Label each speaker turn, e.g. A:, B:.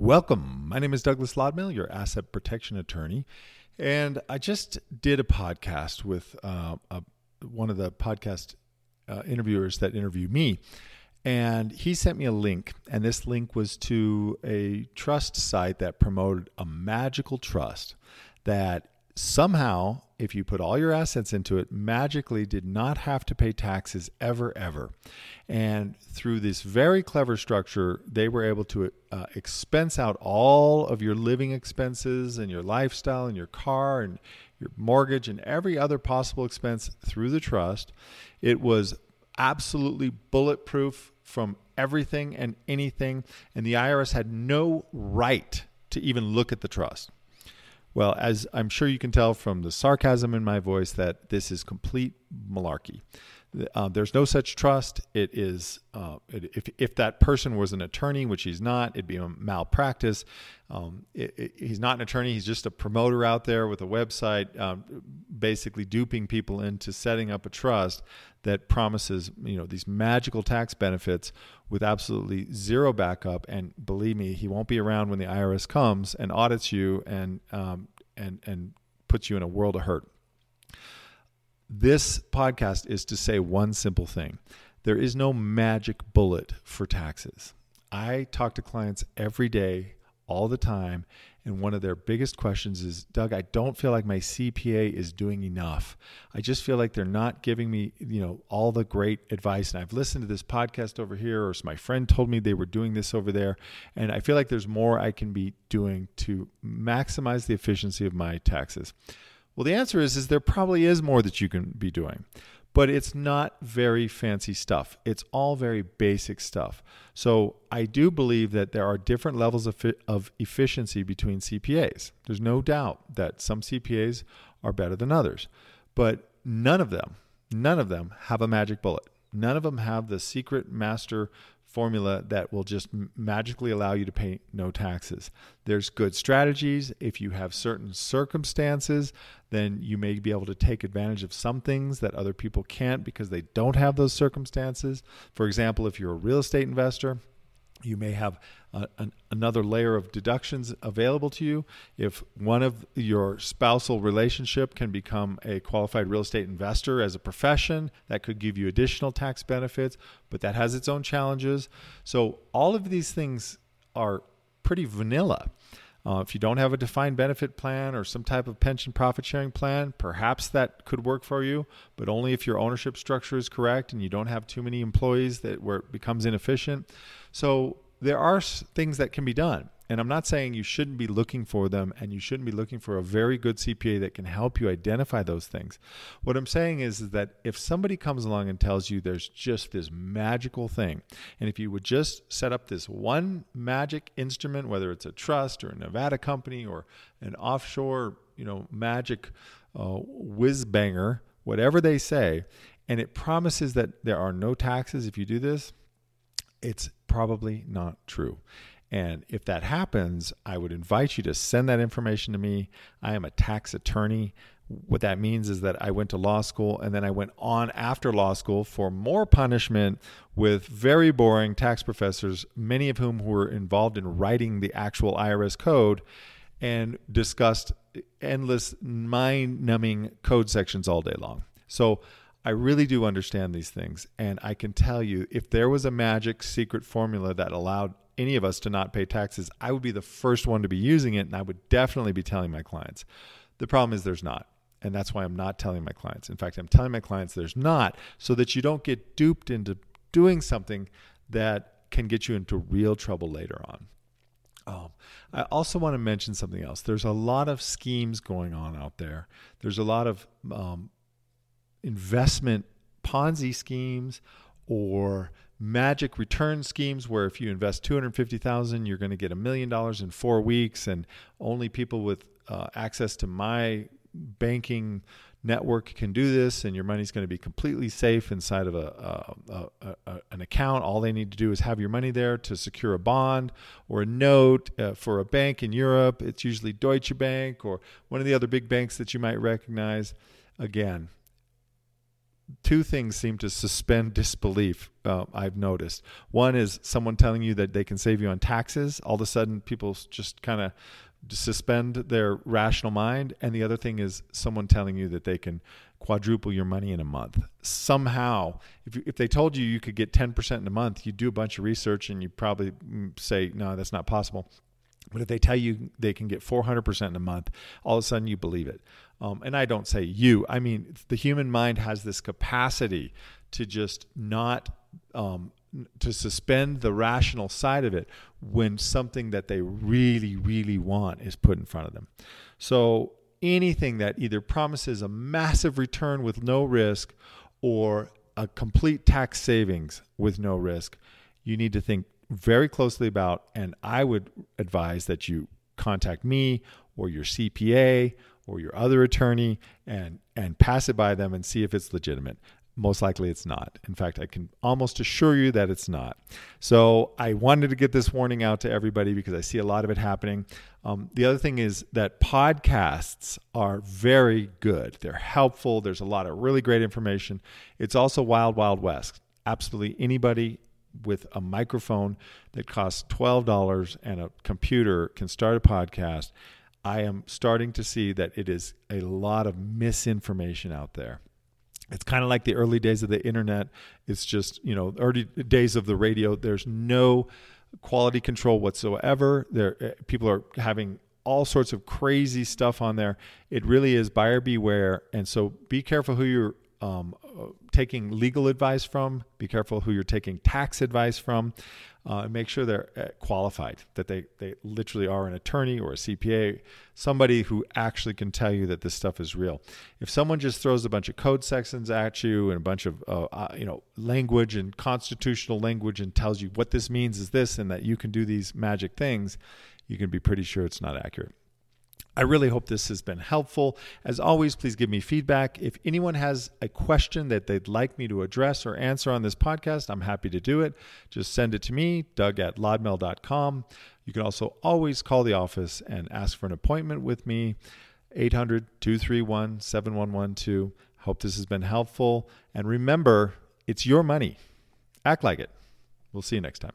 A: Welcome. My name is Douglas Lodmell, your asset protection attorney. And I just did a podcast with uh, a, one of the podcast uh, interviewers that interviewed me. And he sent me a link. And this link was to a trust site that promoted a magical trust that somehow, if you put all your assets into it, magically did not have to pay taxes ever, ever. And through this very clever structure, they were able to uh, expense out all of your living expenses and your lifestyle and your car and your mortgage and every other possible expense through the trust. It was absolutely bulletproof from everything and anything, and the IRS had no right to even look at the trust. Well, as I'm sure you can tell from the sarcasm in my voice, that this is complete malarkey. Uh, there's no such trust. It is uh, it, if if that person was an attorney, which he's not, it'd be a malpractice. Um, it, it, he's not an attorney. He's just a promoter out there with a website, um, basically duping people into setting up a trust that promises you know these magical tax benefits with absolutely zero backup. And believe me, he won't be around when the IRS comes and audits you and um, and and puts you in a world of hurt. This podcast is to say one simple thing there is no magic bullet for taxes. I talk to clients every day, all the time, and one of their biggest questions is Doug, I don't feel like my CPA is doing enough. I just feel like they're not giving me, you know, all the great advice. And I've listened to this podcast over here, or my friend told me they were doing this over there. And I feel like there's more I can be doing to maximize the efficiency of my taxes. Well, the answer is is there probably is more that you can be doing. But it's not very fancy stuff. It's all very basic stuff. So I do believe that there are different levels of, of efficiency between CPAs. There's no doubt that some CPAs are better than others, but none of them, none of them have a magic bullet. None of them have the secret master formula that will just magically allow you to pay no taxes. There's good strategies. If you have certain circumstances, then you may be able to take advantage of some things that other people can't because they don't have those circumstances. For example, if you're a real estate investor, you may have uh, an, another layer of deductions available to you. If one of your spousal relationship can become a qualified real estate investor as a profession, that could give you additional tax benefits, but that has its own challenges. So, all of these things are pretty vanilla. Uh, if you don't have a defined benefit plan or some type of pension profit sharing plan, perhaps that could work for you, but only if your ownership structure is correct and you don't have too many employees that where it becomes inefficient. So there are things that can be done. And I'm not saying you shouldn't be looking for them and you shouldn't be looking for a very good CPA that can help you identify those things. What I'm saying is, is that if somebody comes along and tells you there's just this magical thing, and if you would just set up this one magic instrument, whether it's a trust or a Nevada company or an offshore, you know, magic uh, whiz banger, whatever they say, and it promises that there are no taxes if you do this, it's probably not true. And if that happens, I would invite you to send that information to me. I am a tax attorney. What that means is that I went to law school and then I went on after law school for more punishment with very boring tax professors, many of whom were involved in writing the actual IRS code and discussed endless mind numbing code sections all day long. So I really do understand these things. And I can tell you if there was a magic secret formula that allowed any of us to not pay taxes, I would be the first one to be using it. And I would definitely be telling my clients. The problem is there's not. And that's why I'm not telling my clients. In fact, I'm telling my clients there's not so that you don't get duped into doing something that can get you into real trouble later on. Um, I also want to mention something else. There's a lot of schemes going on out there. There's a lot of um, investment Ponzi schemes or magic return schemes where if you invest 250,000 you're going to get a million dollars in 4 weeks and only people with uh, access to my banking network can do this and your money's going to be completely safe inside of a, a, a, a, an account. All they need to do is have your money there to secure a bond or a note uh, for a bank in Europe. It's usually Deutsche Bank or one of the other big banks that you might recognize. Again two things seem to suspend disbelief. Uh, I've noticed. One is someone telling you that they can save you on taxes. All of a sudden, people just kind of suspend their rational mind. And the other thing is someone telling you that they can quadruple your money in a month. Somehow, if, you, if they told you you could get 10% in a month, you do a bunch of research and you probably mm, say, no, that's not possible. But if they tell you they can get 400% in a month, all of a sudden you believe it. Um, and I don't say you, I mean, the human mind has this capacity to just not, um, to suspend the rational side of it when something that they really, really want is put in front of them. So anything that either promises a massive return with no risk or a complete tax savings with no risk, you need to think very closely about. And I would advise that you contact me or your CPA or your other attorney and and pass it by them and see if it's legitimate. Most likely it's not. In fact, I can almost assure you that it's not. So I wanted to get this warning out to everybody because I see a lot of it happening. Um, the other thing is that podcasts are very good. They're helpful. There's a lot of really great information. It's also wild, wild west. Absolutely anybody with a microphone that costs $12 and a computer can start a podcast. I am starting to see that it is a lot of misinformation out there. It's kind of like the early days of the internet. It's just, you know, early days of the radio. There's no quality control whatsoever. There eh, people are having all sorts of crazy stuff on there. It really is buyer beware. And so be careful who you're um, taking legal advice from. Be careful who you're taking tax advice from. Uh, and make sure they're uh, qualified, that they, they literally are an attorney or a CPA, somebody who actually can tell you that this stuff is real. If someone just throws a bunch of code sections at you and a bunch of uh, uh, you know language and constitutional language and tells you what this means is this and that you can do these magic things, you can be pretty sure it's not accurate. I really hope this has been helpful. As always, please give me feedback. If anyone has a question that they'd like me to address or answer on this podcast, I'm happy to do it. Just send it to me, doug at lodmell.com. You can also always call the office and ask for an appointment with me, 800 231 7112. Hope this has been helpful. And remember, it's your money. Act like it. We'll see you next time.